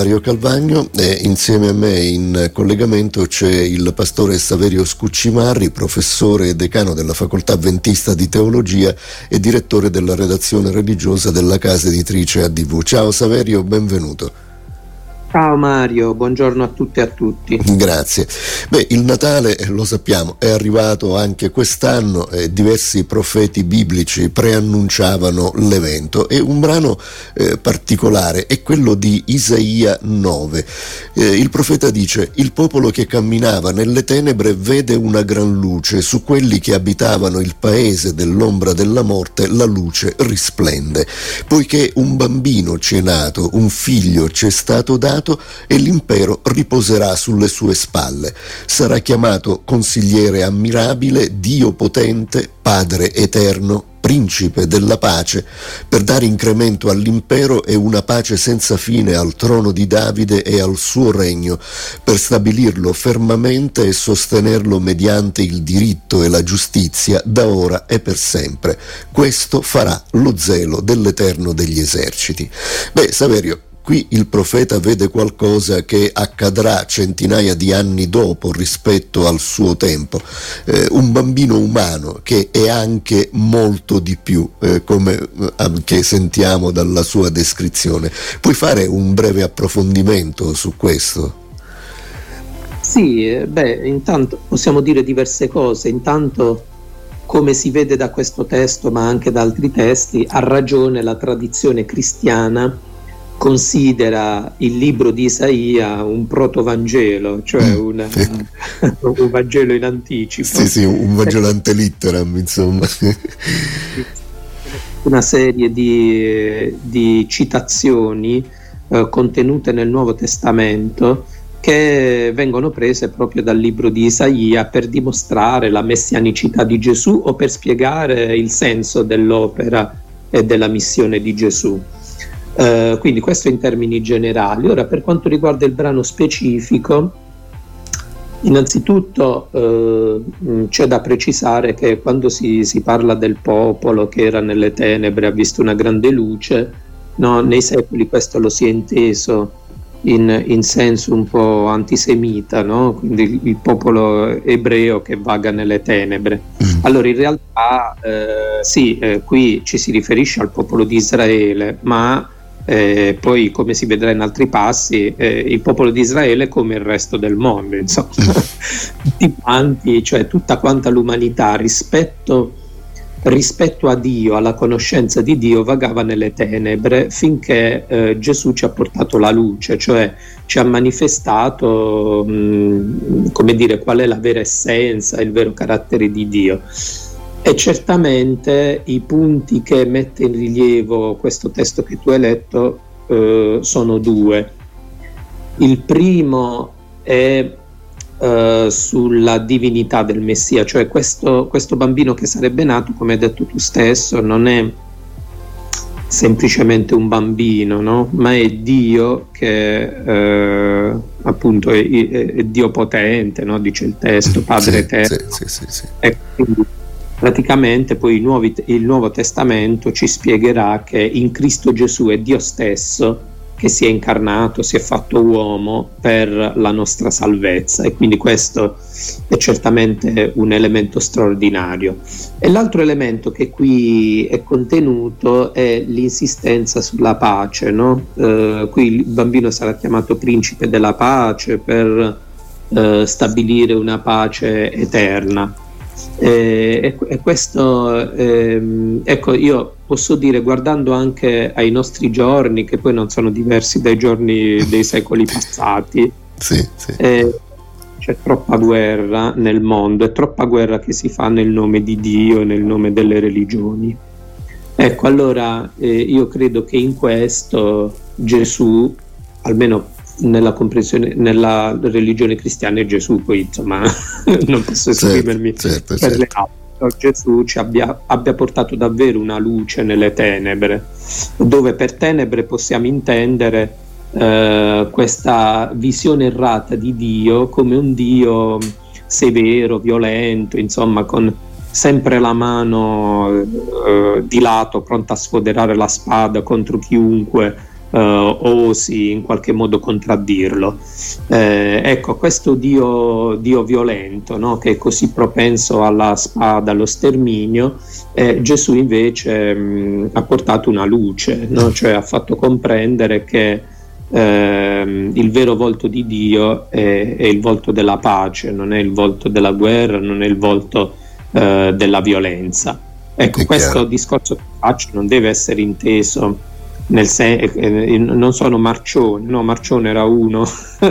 Mario Calvagno e insieme a me in collegamento c'è il pastore Saverio Scuccimarri, professore e decano della Facoltà Ventista di Teologia e direttore della redazione religiosa della casa editrice ADV. Ciao Saverio, benvenuto. Ciao Mario, buongiorno a tutte e a tutti. Grazie. Beh, il Natale, lo sappiamo, è arrivato anche quest'anno e diversi profeti biblici preannunciavano l'evento e un brano eh, particolare è quello di Isaia 9. Eh, il profeta dice, il popolo che camminava nelle tenebre vede una gran luce, su quelli che abitavano il paese dell'ombra della morte la luce risplende, poiché un bambino ci è nato, un figlio ci è stato dato, regnato e l'impero riposerà sulle sue spalle. Sarà chiamato consigliere ammirabile, Dio potente, Padre eterno, principe della pace, per dare incremento all'impero e una pace senza fine al trono di Davide e al suo regno, per stabilirlo fermamente e sostenerlo mediante il diritto e la giustizia da ora e per sempre. Questo farà lo zelo dell'Eterno degli eserciti. Beh, Saverio, Qui il profeta vede qualcosa che accadrà centinaia di anni dopo rispetto al suo tempo, eh, un bambino umano che è anche molto di più, eh, come eh, anche sentiamo dalla sua descrizione. Puoi fare un breve approfondimento su questo? Sì, eh, beh, intanto possiamo dire diverse cose. Intanto come si vede da questo testo, ma anche da altri testi, ha ragione la tradizione cristiana considera il libro di Isaia un protovangelo, cioè mm, una, un Vangelo in anticipo. Sì, sì, un Vangelo antelitteram, insomma. Una serie di, di citazioni eh, contenute nel Nuovo Testamento che vengono prese proprio dal libro di Isaia per dimostrare la messianicità di Gesù o per spiegare il senso dell'opera e della missione di Gesù. Eh, quindi questo in termini generali. Ora per quanto riguarda il brano specifico, innanzitutto eh, c'è da precisare che quando si, si, parla del popolo che era nelle tenebre ha visto una grande luce, no? nei secoli questo lo si è inteso in, in senso un po' antisemita, no? quindi il popolo ebreo che vaga nelle tenebre. Mm. Allora in realtà eh, sì, eh, qui ci si riferisce al popolo di Israele, ma eh, poi come si vedrà in altri passi eh, il popolo di Israele come il resto del mondo insomma. Tutti quanti cioè tutta quanta l'umanità rispetto, rispetto a Dio alla conoscenza di Dio vagava nelle tenebre finché eh, Gesù ci ha portato la luce cioè ci ha manifestato mh, come dire qual è la vera essenza il vero carattere di Dio e certamente i punti che mette in rilievo questo testo che tu hai letto eh, sono due. Il primo è eh, sulla divinità del Messia, cioè questo, questo bambino che sarebbe nato, come hai detto tu stesso, non è semplicemente un bambino, no? ma è Dio che eh, appunto è, è, Dio potente, no? dice il testo, Padre sì, eterno. Sì, sì, sì, quindi praticamente poi il, nuovi, il Nuovo Testamento ci spiegherà che in Cristo Gesù è Dio stesso che si è incarnato, si è fatto uomo per la nostra salvezza e quindi questo è certamente un elemento straordinario. E l'altro elemento che qui è contenuto è l'insistenza sulla pace, no? eh, qui il bambino sarà chiamato principe della pace per eh, stabilire una pace eterna. E, e, questo, ehm, ecco, io posso dire, guardando anche ai nostri giorni, che poi non sono diversi dai giorni dei secoli passati, sì, sì. Eh, c'è troppa guerra nel mondo, è troppa guerra che si fa nel nome di Dio, nel nome delle religioni. Ecco, allora eh, io credo che in questo Gesù, almeno nella comprensione nella religione cristiana è Gesù poi insomma non posso certo, esprimermi certo, certo, per certo. le altre Gesù ci abbia, abbia, portato davvero una luce nelle tenebre dove per tenebre possiamo intendere eh, questa visione errata di Dio come un Dio severo, violento insomma con sempre la mano eh, di lato pronta a sfoderare la spada contro chiunque uh, osi in qualche modo contraddirlo. Eh, ecco, questo Dio, Dio violento, no? che è così propenso alla spada, allo sterminio, eh, Gesù invece mh, ha portato una luce, no? cioè ha fatto comprendere che eh, il vero volto di Dio è, è, il volto della pace, non è il volto della guerra, non è il volto eh, della violenza. Ecco, questo discorso che faccio non deve essere inteso sen- eh, eh, non sono Marcione, no, Marcione era uno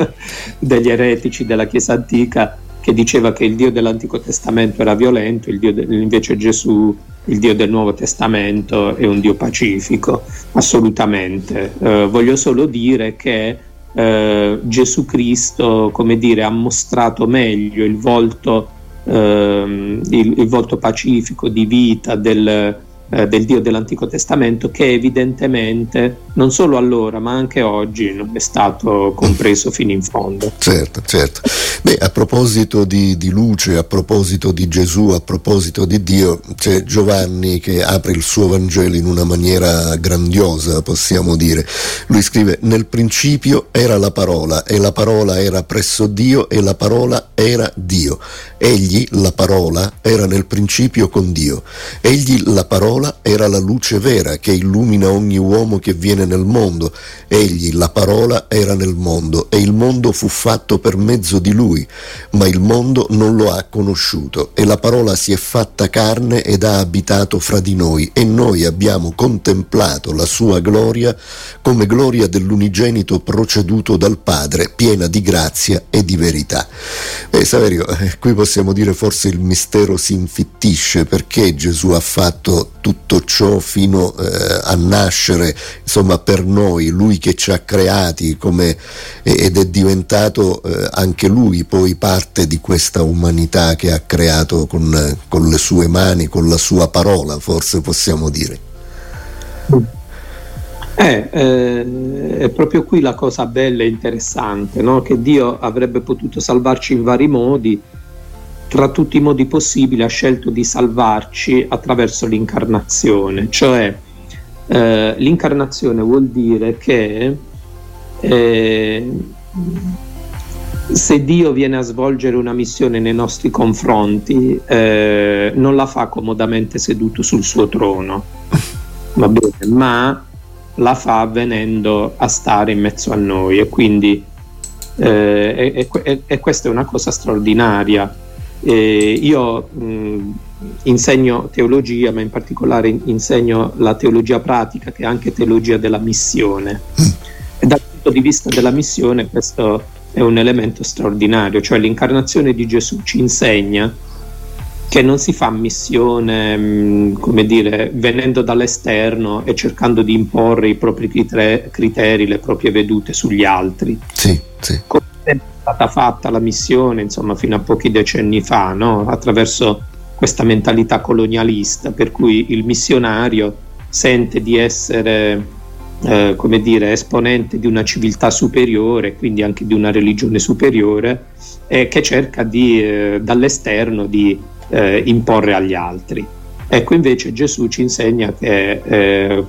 degli eretici della Chiesa antica che diceva che il Dio dell'Antico Testamento era violento, de- invece Gesù, il Dio del Nuovo Testamento, è un Dio pacifico, assolutamente. Eh, voglio solo dire che eh, Gesù Cristo, come dire, ha mostrato meglio il volto, eh, il, il volto pacifico di vita del, eh, del Dio dell'Antico Testamento che evidentemente non solo allora ma anche oggi non è stato compreso fino in fondo. Certo, certo. Beh, a proposito di, di luce, a proposito di Gesù, a proposito di Dio, c'è Giovanni che apre il suo Vangelo in una maniera grandiosa, possiamo dire. Lui scrive, nel principio era la parola e la parola era presso Dio e la parola era Dio. Egli, la parola, era nel principio con Dio. Egli, la parola, era la luce vera che illumina ogni uomo che viene nel mondo. Egli, la parola, era nel mondo e il mondo fu fatto per mezzo di lui, ma il mondo non lo ha conosciuto e la parola si è fatta carne ed ha abitato fra di noi e noi abbiamo contemplato la sua gloria come gloria dell'unigenito proceduto dal Padre, piena di grazia e di verità. E Saverio, eh, qui possiamo dire forse il mistero si infittisce perché Gesù ha fatto tutto ciò fino eh, a nascere, insomma per noi, lui che ci ha creati come, ed è diventato eh, anche lui poi parte di questa umanità che ha creato con, con le sue mani, con la sua parola, forse possiamo dire. Eh, eh, è proprio qui la cosa bella e interessante, no? che Dio avrebbe potuto salvarci in vari modi, tra tutti i modi possibili ha scelto di salvarci attraverso l'incarnazione, cioè eh, l'incarnazione vuol dire che eh, se Dio viene a svolgere una missione nei nostri confronti, eh, non la fa comodamente seduto sul suo trono, va bene, ma la fa venendo a stare in mezzo a noi e quindi eh, e, e, e, questa è una cosa straordinaria. Eh, io mh, insegno teologia, ma in particolare insegno la teologia pratica, che è anche teologia della missione. E dal punto di vista della missione questo è un elemento straordinario, cioè l'incarnazione di Gesù ci insegna che non si fa missione, mm, come dire, venendo dall'esterno e cercando di imporre i propri criteri, le proprie vedute sugli altri. Sì, sì. Come è stata fatta la missione, insomma, fino a pochi decenni fa, no? attraverso questa mentalità colonialista, per cui il missionario sente di essere eh, come dire, esponente di una civiltà superiore, quindi anche di una religione superiore, e che cerca di, eh, dall'esterno di eh, imporre agli altri. Ecco, invece Gesù ci insegna che eh,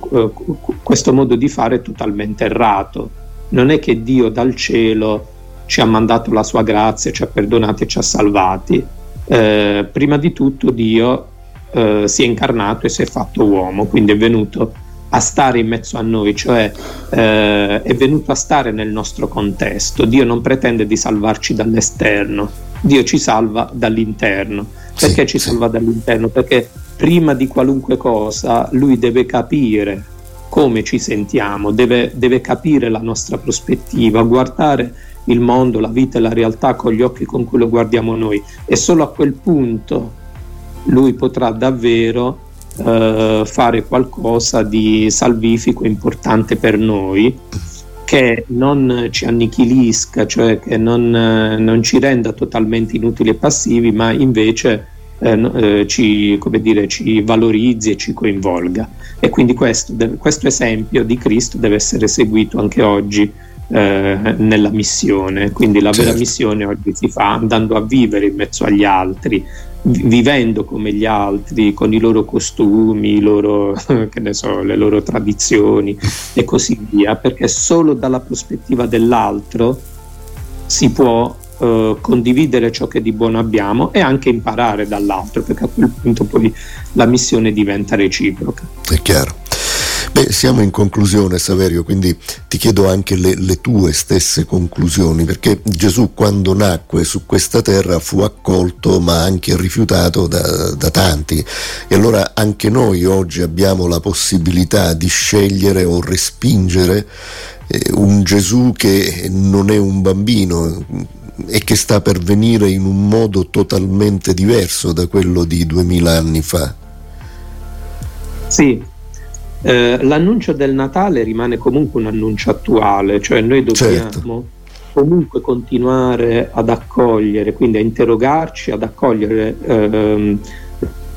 questo modo di fare è totalmente errato. Non è che Dio dal cielo ci ha mandato la sua grazia, ci ha perdonati e ci ha salvati. Eh, prima di tutto Dio eh, si è incarnato e si è fatto uomo, quindi è venuto a stare in mezzo a noi, cioè eh, è venuto a stare nel nostro contesto. Dio non pretende di salvarci dall'esterno, Dio ci salva dall'interno. Perché sì, ci salva sì. dall'interno? Perché prima di qualunque cosa lui deve capire come ci sentiamo, deve, deve capire la nostra prospettiva, guardare il mondo, la vita e la realtà con gli occhi con cui lo guardiamo noi e solo a quel punto lui potrà davvero eh, fare qualcosa di salvifico importante per noi che non ci annichilisca, cioè che non, non ci renda totalmente inutili e passivi, ma invece eh, eh, ci, dire, ci, valorizzi e ci coinvolga. E quindi questo, questo, esempio di Cristo deve essere seguito anche oggi eh, nella missione. Quindi la certo. vera missione oggi si fa andando a vivere in mezzo agli altri, vivendo come gli altri, con i loro costumi, i loro, so, le loro tradizioni e così via, perché solo dalla prospettiva dell'altro si può eh, condividere ciò che di buono abbiamo e anche imparare dall'altro, perché a quel punto poi la missione diventa reciproca. È chiaro. Beh, siamo in conclusione, Saverio, quindi ti chiedo anche le, le, tue stesse conclusioni, perché Gesù quando nacque su questa terra fu accolto ma anche rifiutato da, da tanti. E allora anche noi oggi abbiamo la possibilità di scegliere o respingere eh, un Gesù che non è un bambino e che sta per venire in un modo totalmente diverso da quello di duemila anni fa. Sì, eh, l'annuncio del Natale rimane comunque un annuncio attuale, cioè noi dobbiamo certo. comunque continuare ad accogliere, quindi a interrogarci, ad accogliere ehm,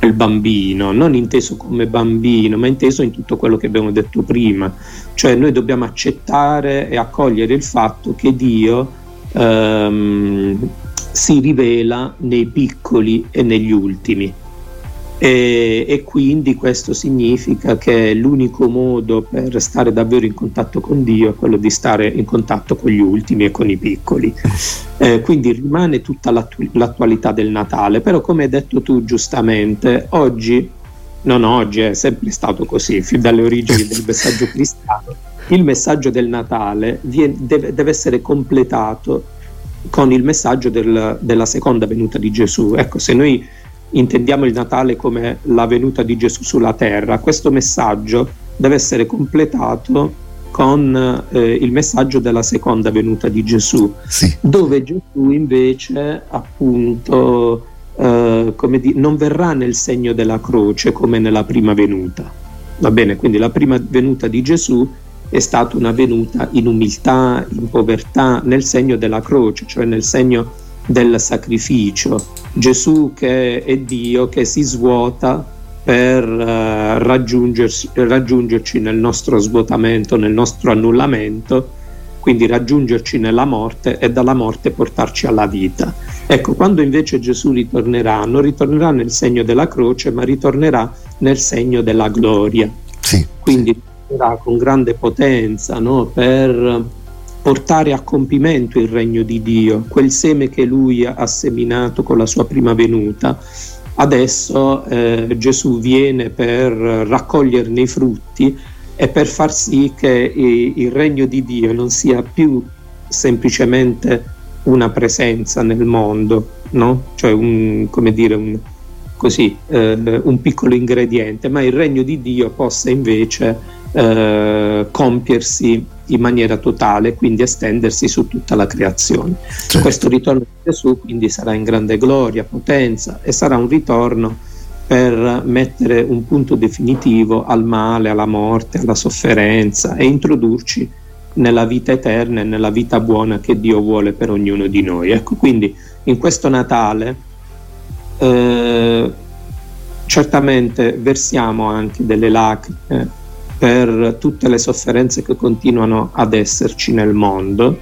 il bambino, non inteso come bambino, ma inteso in tutto quello che abbiamo detto prima, cioè noi dobbiamo accettare e accogliere il fatto che Dio ehm, si rivela nei piccoli e negli ultimi e, e, quindi questo significa che l'unico modo per stare davvero in contatto con Dio è quello di stare in contatto con gli ultimi e con i piccoli. Eh, quindi rimane tutta l'attu- l'attualità del Natale, però come hai detto tu giustamente, oggi, non oggi, è sempre stato così, fin dalle origini del messaggio cristiano, il messaggio del Natale viene, deve, deve, essere completato con il messaggio del, della seconda venuta di Gesù. Ecco, se noi intendiamo il Natale come la venuta di Gesù sulla terra, questo messaggio deve essere completato con eh, il messaggio della seconda venuta di Gesù, sì. dove Gesù invece appunto eh, come di, non verrà nel segno della croce come nella prima venuta. Va bene, quindi la prima venuta di Gesù è stata una venuta in umiltà, in povertà, nel segno della croce, cioè nel segno del sacrificio. Gesù che è Dio che si svuota per uh, raggiungerci nel nostro svuotamento, nel nostro annullamento, quindi raggiungerci nella morte e dalla morte portarci alla vita. Ecco, quando invece Gesù ritornerà, non ritornerà nel segno della croce, ma ritornerà nel segno della gloria. Sì. Quindi ritornerà con grande potenza no? per portare a compimento il regno di Dio, quel seme che lui ha seminato con la sua prima venuta. Adesso eh, Gesù viene per raccoglierne i frutti e per far sì che il regno di Dio non sia più semplicemente una presenza nel mondo, no? cioè un, come dire, un, così, eh, un piccolo ingrediente, ma il regno di Dio possa invece eh, compiersi in maniera totale, quindi estendersi su tutta la creazione. Sì. Questo ritorno di Gesù quindi sarà in grande gloria, potenza e sarà un ritorno per mettere un punto definitivo al male, alla morte, alla sofferenza e introdurci nella vita eterna e nella vita buona che Dio vuole per ognuno di noi. Ecco, quindi in questo Natale eh, certamente versiamo anche delle lacrime per tutte le sofferenze che continuano ad esserci nel mondo,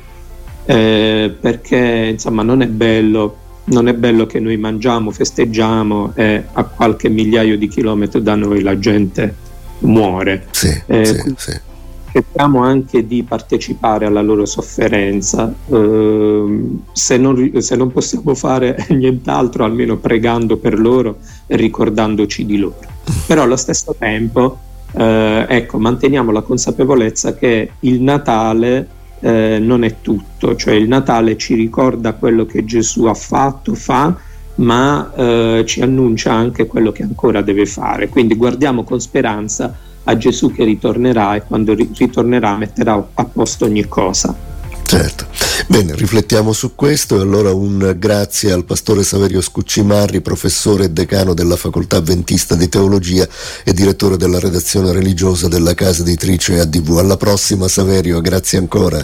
eh, perché insomma non è bello non è bello che noi mangiamo, festeggiamo e a qualche migliaio di chilometri da noi la gente muore. Sì, eh, sì, sì. Cerchiamo anche di partecipare alla loro sofferenza, eh, se, non, se non possiamo fare nient'altro, almeno pregando per loro e ricordandoci di loro. Però allo stesso tempo eh, ecco, manteniamo la consapevolezza che il Natale eh, non è tutto, cioè il Natale ci ricorda quello che Gesù ha fatto, fa, ma eh, ci annuncia anche quello che ancora deve fare. Quindi guardiamo con speranza a Gesù che ritornerà e quando ri- ritornerà metterà a posto ogni cosa. Certo. Bene, riflettiamo su questo e allora un grazie al pastore Saverio Scuccimarri, professore e decano della Facoltà Ventista di Teologia e direttore della redazione religiosa della casa editrice ADV. Alla prossima Saverio, grazie ancora.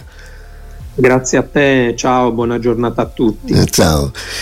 Grazie a te, ciao, buona giornata a tutti. Eh, ciao.